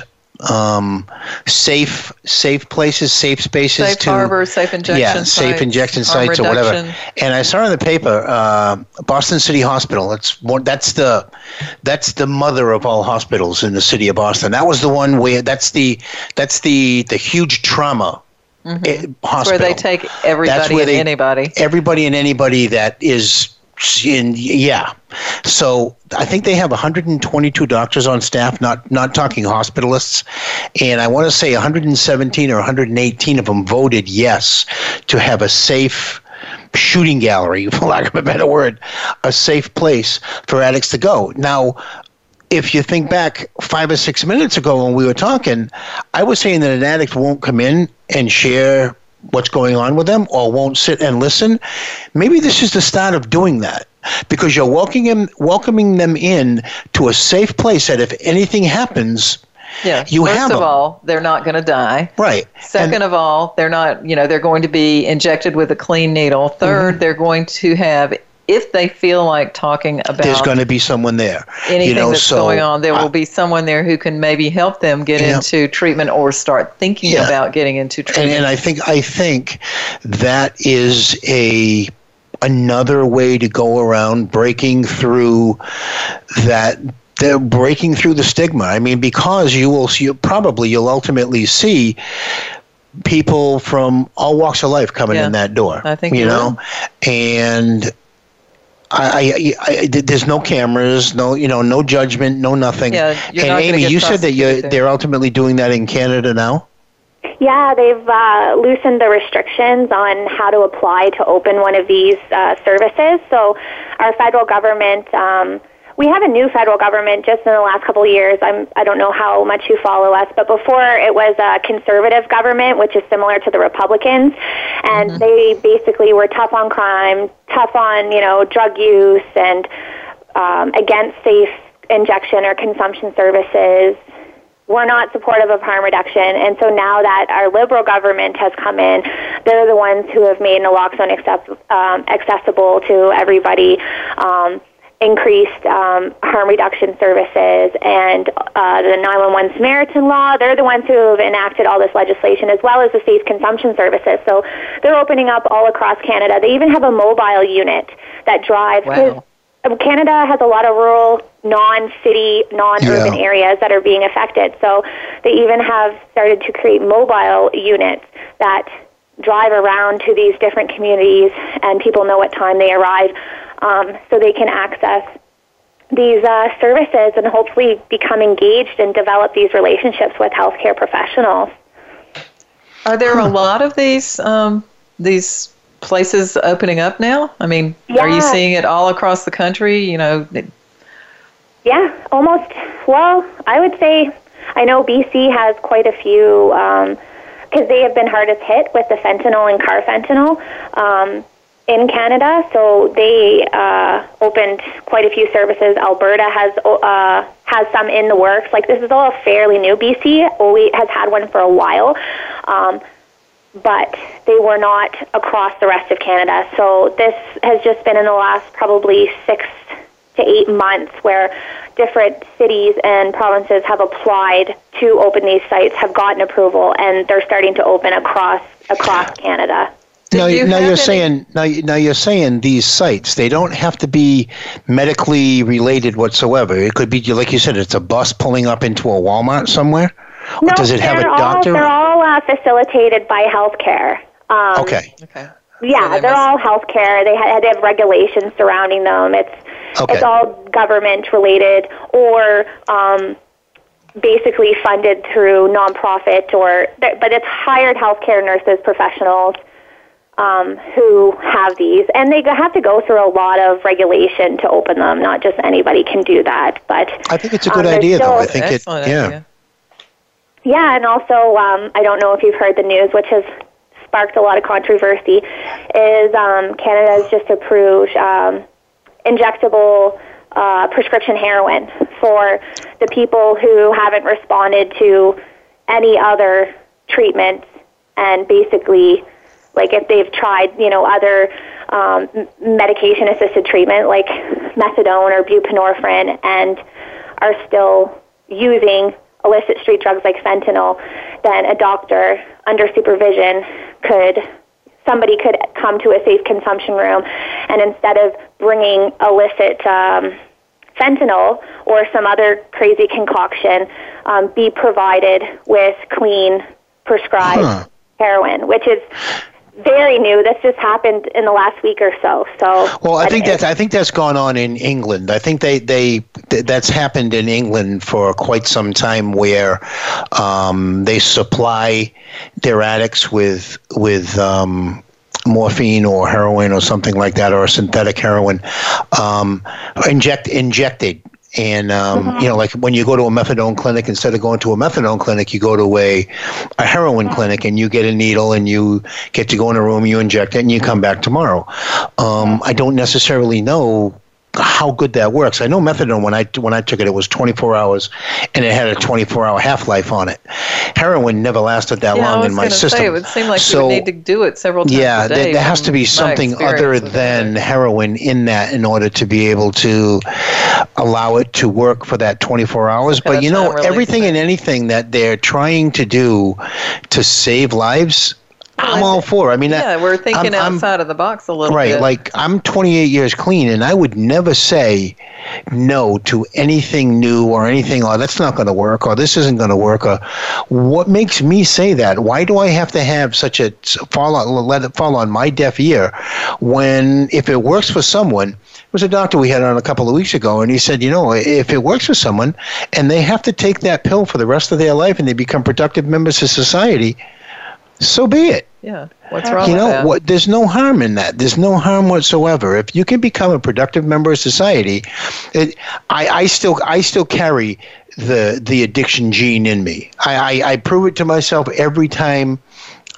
um, safe safe places, safe spaces
safe
to
harbor, safe injection
yeah,
sites,
safe injection sites or whatever. And I saw in the paper, uh, Boston City Hospital. That's one. That's the that's the mother of all hospitals in the city of Boston. That was the one where that's the that's the the huge trauma
mm-hmm. hospital. where they take everybody that's where and they, anybody.
Everybody and anybody that is in yeah. So i think they have 122 doctors on staff not not talking hospitalists. And i want to say 117 or 118 of them voted yes to have a safe shooting gallery [laughs] for lack of a better word a safe place for addicts to go. Now if you think back five or six minutes ago when we were talking, I was saying that an addict won't come in and share what's going on with them or won't sit and listen, maybe this is the start of doing that because you're welcoming them, welcoming them in to a safe place that if anything happens,
yeah.
You
First
have
of
them.
all, they're not going to die.
Right.
Second
and,
of all, they're not, you know, they're going to be injected with a clean needle. 3rd mm-hmm. they're going to have if they feel like talking about
there's going to be someone there
anything
you know,
that's
so,
going on there will be someone there who can maybe help them get into treatment or start thinking yeah. about getting into treatment
and, and i think i think that is a another way to go around breaking through that they're breaking through the stigma. I mean, because you will see, probably you'll ultimately see people from all walks of life coming
yeah,
in that door.
I think
you know,
will.
and I, I, I, there's no cameras, no, you know, no judgment, no nothing.
Yeah,
and Amy, you said that you they're ultimately doing that in Canada now.
Yeah, they've uh, loosened the restrictions on how to apply to open one of these uh, services. So, our federal government. Um, we have a new federal government just in the last couple of years. I'm, I don't know how much you follow us, but before it was a conservative government, which is similar to the Republicans, and mm-hmm. they basically were tough on crime, tough on you know drug use, and um, against safe injection or consumption services. We're not supportive of harm reduction, and so now that our liberal government has come in, they're the ones who have made naloxone um, accessible to everybody. Um, increased um, harm reduction services and uh, the 911 Samaritan Law. They're the ones who have enacted all this legislation, as well as the safe consumption services. So they're opening up all across Canada. They even have a mobile unit that drives.
Wow.
Canada has a lot of rural, non-city, non-urban
Yeah.
areas that are being affected. So they even have started to create mobile units that drive around to these different communities, and people know what time they arrive, um, so they can access these uh, services and hopefully become engaged and develop these relationships with healthcare professionals.
Are there a lot of these um, these places opening up now? I mean, yeah. are you seeing it all across the country? You know.
Yeah, almost. Well, I would say I know BC has quite a few because um, they have been hardest hit with the fentanyl and carfentanil. Um, in Canada, so they uh, opened quite a few services. Alberta has uh, has some in the works. Like this is all fairly new. BC always has had one for a while, um, but they were not across the rest of Canada. So this has just been in the last probably six to eight months where different cities and provinces have applied to open these sites, have gotten approval, and they're starting to open across across Canada.
Now, you now you're any? saying now, now you're saying these sites they don't have to be medically related whatsoever. It could be like you said, it's a bus pulling up into a Walmart somewhere.
No, does it have a doctor? All, they're all uh, facilitated by healthcare.
Um, okay.
Okay. Yeah, so they they're must... all healthcare. They have, they have regulations surrounding them. It's okay. it's all government related or um, basically funded through nonprofit or but it's hired healthcare nurses professionals um, who have these, and they have to go through a lot of regulation to open them. Not just anybody can do that, but
I think it's a good um, idea, though. I think it, yeah, idea.
yeah, and also um, I don't know if you've heard the news, which has sparked a lot of controversy, is um, Canada has just approved um, injectable uh, prescription heroin for the people who haven't responded to any other treatments and basically like if they've tried, you know, other um, medication assisted treatment like methadone or buprenorphine and are still using illicit street drugs like fentanyl, then a doctor under supervision could somebody could come to a safe consumption room and instead of bringing illicit um, fentanyl or some other crazy concoction, um, be provided with clean prescribed huh. heroin, which is very new. This just happened in the last week or so. So
well, I think that's I think that's gone on in England. I think they they that's happened in England for quite some time, where um, they supply their addicts with with. Um, morphine or heroin or something like that or synthetic heroin um, inject injected and um, mm-hmm. you know, like when you go to a methadone clinic, instead of going to a methadone clinic, you go to a a heroin clinic, and you get a needle, and you get to go in a room, you inject it, and you come back tomorrow. Um, I don't necessarily know how good that works. I know methadone when I when I took it, it was 24 hours, and it had a 24 hour half life on it. Heroin never lasted that
yeah,
long in my system.
Say, it would seem like so, you would need to do it several times
yeah,
a day.
Yeah, there has to be something other than heroin in that in order to be able to allow it to work for that 24 hours. But you know, everything and anything that they're trying to do to save lives I'm all for. I mean,
yeah, we're thinking I'm, outside I'm, of the box a little
right,
bit. Right,
like I'm 28 years clean, and I would never say no to anything new or anything. Oh, that's not going to work, or this isn't going to work. Or what makes me say that? Why do I have to have such a fall on, let it fall on my deaf ear when if it works for someone? It was a doctor we had on a couple of weeks ago, and he said, you know, if it works for someone and they have to take that pill for the rest of their life and they become productive members of society so be it.
Yeah. What's wrong
you
know,
What, there's no harm in that. There's no harm whatsoever. If you can become a productive member of society, it, I, I still I still carry the the addiction gene in me. I, I, I prove it to myself every time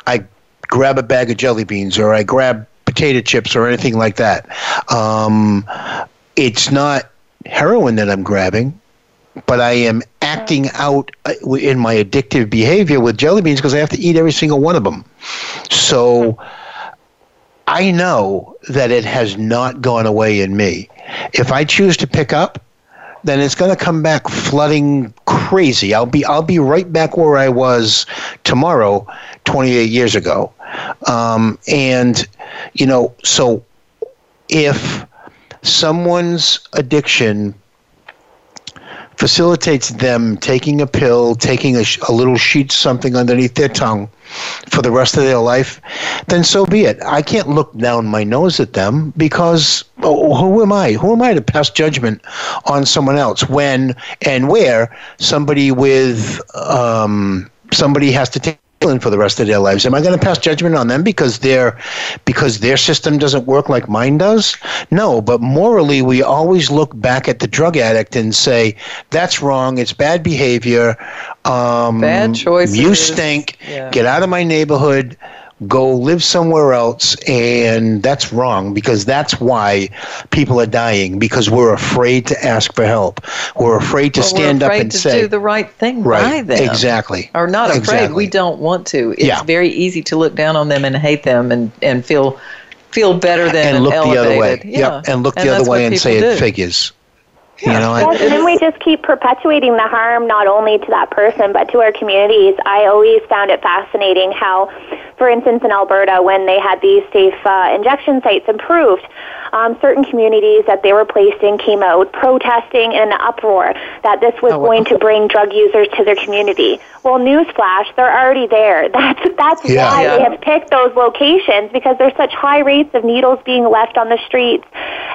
I grab a bag of jelly beans or I grab potato chips or anything like that. Um, it's not heroin that I'm grabbing but I am acting out uh, in my addictive behavior with jelly beans because I have to eat every single one of them. So I know that it has not gone away in me. If I choose to pick up, then it's going to come back flooding crazy. I'll be I'll be right back where I was tomorrow, 28 years ago. Um, and you know, so if someone's addiction facilitates them taking a pill, taking a, a little sheet something underneath their tongue for the rest of their life, then so be it. I can't look down my nose at them because oh, who am I? Who am I to pass judgment on someone else when and where somebody with um, somebody has to take for the rest of their lives. Am I going to pass judgment on them because their because their system doesn't work like mine does? No, but morally we always look back at the drug addict and say that's wrong. It's bad behavior. Um,
bad choices.
You stink. Yeah. Get out of my neighborhood go live somewhere else and that's wrong because that's why people are dying because we're afraid to ask for help we're afraid to
well,
stand
up
and
to
say
do the right thing
right,
by them
exactly
or not afraid
exactly.
we don't want to it's
yeah.
very easy to look down on them and hate them and, and feel feel better than
and look
elevated.
the other way
yeah.
yep and look
and
the other way and say
do.
it figures you know,
yes, and then we just keep perpetuating the harm not only to that person but to our communities. I always found it fascinating how, for instance, in Alberta, when they had these safe uh, injection sites improved, um, certain communities that they were placed in came out protesting in an uproar that this was oh, wow. going to bring drug users to their community. Well, newsflash, they're already there. [laughs] That's that's yeah. why yeah. they have picked those locations because there's such high rates of needles being left on the streets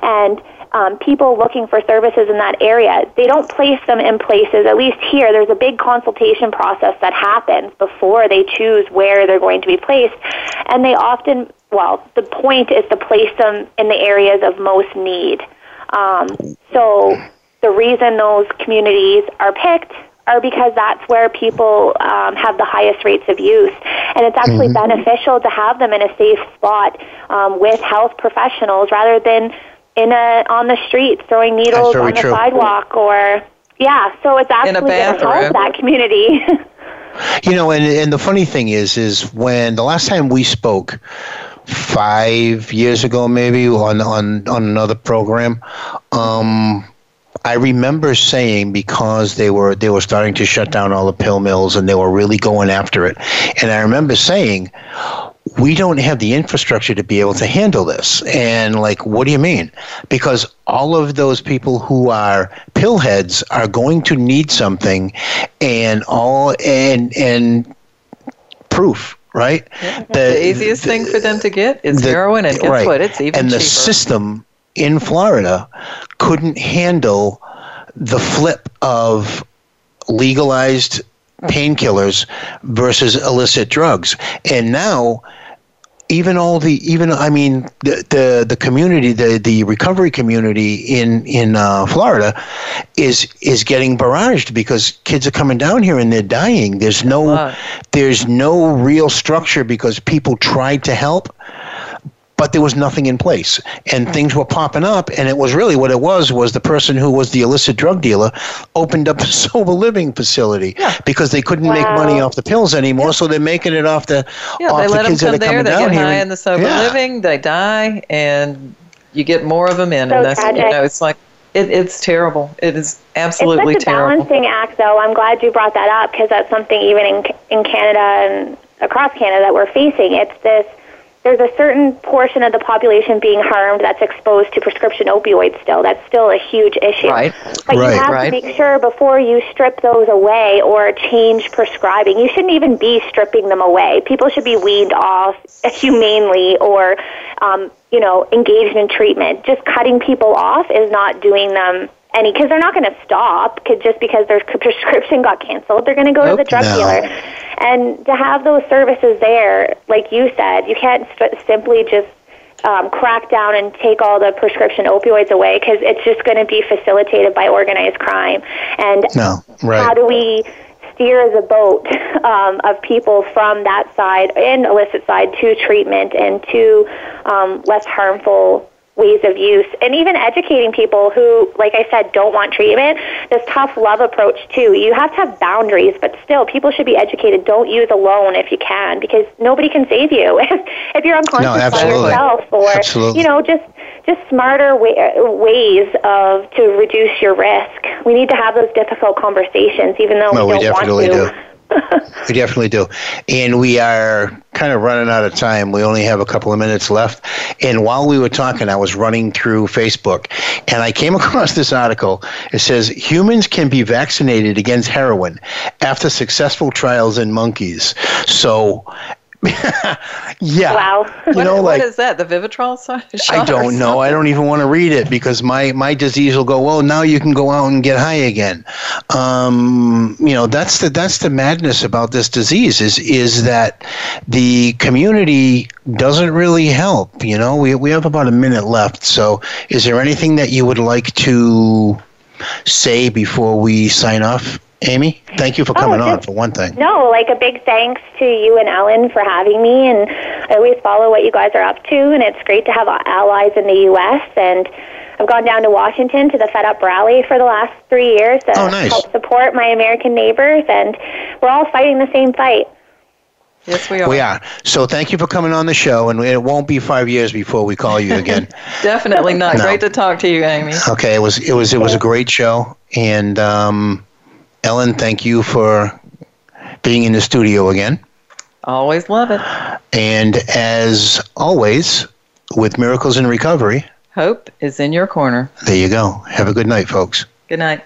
and um, people looking for services in that area, they don't place them in places, at least here, there's a big consultation process that happens before they choose where they're going to be placed. And they often, well, the point is to place them in the areas of most need. Um, so the reason those communities are picked are because that's where people um, have the highest rates of use. And it's actually mm-hmm. beneficial to have them in a safe spot um, with health professionals rather than in a on the street throwing needles on the true. sidewalk or yeah so it's actually going to help that community [laughs]
you know and and the funny thing is is when the last time we spoke five years ago maybe on on on another program um I remember saying because they were they were starting to shut down all the pill mills and they were really going after it. And I remember saying, we don't have the infrastructure to be able to handle this. And like, what do you mean? Because all of those people who are pillheads are going to need something, and all and and proof. Right,
yeah, the, the, easiest the, thing for them to get is the, heroin, and guess right. what? It's even
and
the
system in Florida couldn't handle the flip of legalized mm-hmm. painkillers versus illicit drugs. And now even all the even I mean the the, the community the, the recovery community in in uh, Florida is is getting barraged because kids are coming down here and they're dying. There's no there's no real structure because people tried to help but there was nothing in place and hmm. things were popping up and it was really what it was was the person who was the illicit drug dealer opened up [laughs] a sober living facility yeah. because they couldn't wow. make money off the pills anymore yeah. so they're making it off the
yeah,
off
they
the
let
kids
them come
that are
there,
coming
they
down
get
here
high in the sober
yeah.
living they die and you get more of them in
so
and that's
tragic.
you know it's like it, it's terrible. It is absolutely
it's
such a
terrible. balancing act, though. I'm glad you brought that up because that's something even in in Canada and across Canada that we're facing. It's this there's a certain portion of the population being harmed that's exposed to prescription opioids still. That's still a huge issue.
Right.
But
right.
you have
right.
to make sure before you strip those away or change prescribing, you shouldn't even be stripping them away. People should be weaned off [laughs] humanely or, um, you know, engaged in treatment. Just cutting people off is not doing them any because they're not going to stop cause just because their [laughs] prescription got canceled. They're going to go nope. to the drug no. dealer, and to have those services there, like you said, you can't simply just um, crack down and take all the prescription opioids away because it's just going to be facilitated by organized crime. And
no, right.
how do we steer the boat um, of people from that side and illicit side to treatment and to um, less harmful ways of use and even educating people who like i said don't want treatment this tough love approach too. You have to have boundaries but still people should be educated. Don't use alone if you can because nobody can save you. [laughs] If, if you're unconscious
no,
by yourself or
absolutely.
you know just just smarter way, ways of to reduce your risk. We need to have those difficult conversations even though
no,
we don't
we
want to.
do. [laughs] we definitely do. And we are kind of running out of time. We only have a couple of minutes left. And while we were talking, I was running through Facebook and I came [laughs] across this article. It says humans can be vaccinated against heroin after successful trials in monkeys. So [laughs] yeah.
Wow.
You know,
what,
like
what is that? The Vivitrol shot? [laughs]
I don't know. I don't even want to read it because my my disease will go. Well, now you can go out and get high again. Um, you know, that's the that's the madness about this disease is is that the community doesn't really help. You know, we we have about a minute left. So, is there anything that you would like to say before we sign off? Amy, thank you for coming oh, on for one thing.
No, like a big thanks to you and Ellen for having me. And I always follow what you guys are up to, and it's great to have allies in the U.S. And I've gone down to Washington to the Fed Up rally for the last three years to
oh, nice.
help support my American neighbors, and we're all fighting the same fight.
Yes, we are.
We are. So thank you for coming on the show, and it won't be five years before we call you again. [laughs]
Definitely not. No. Great to talk to you, Amy.
Okay, it was it was it was a great show, and. Um, Ellen, thank you for being in the studio again.
Always love it.
And as always, with Miracles in Recovery,
hope is in your corner.
There you go. Have a good night, folks.
Good night.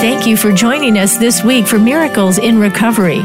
Thank you for joining us this week for Miracles in Recovery.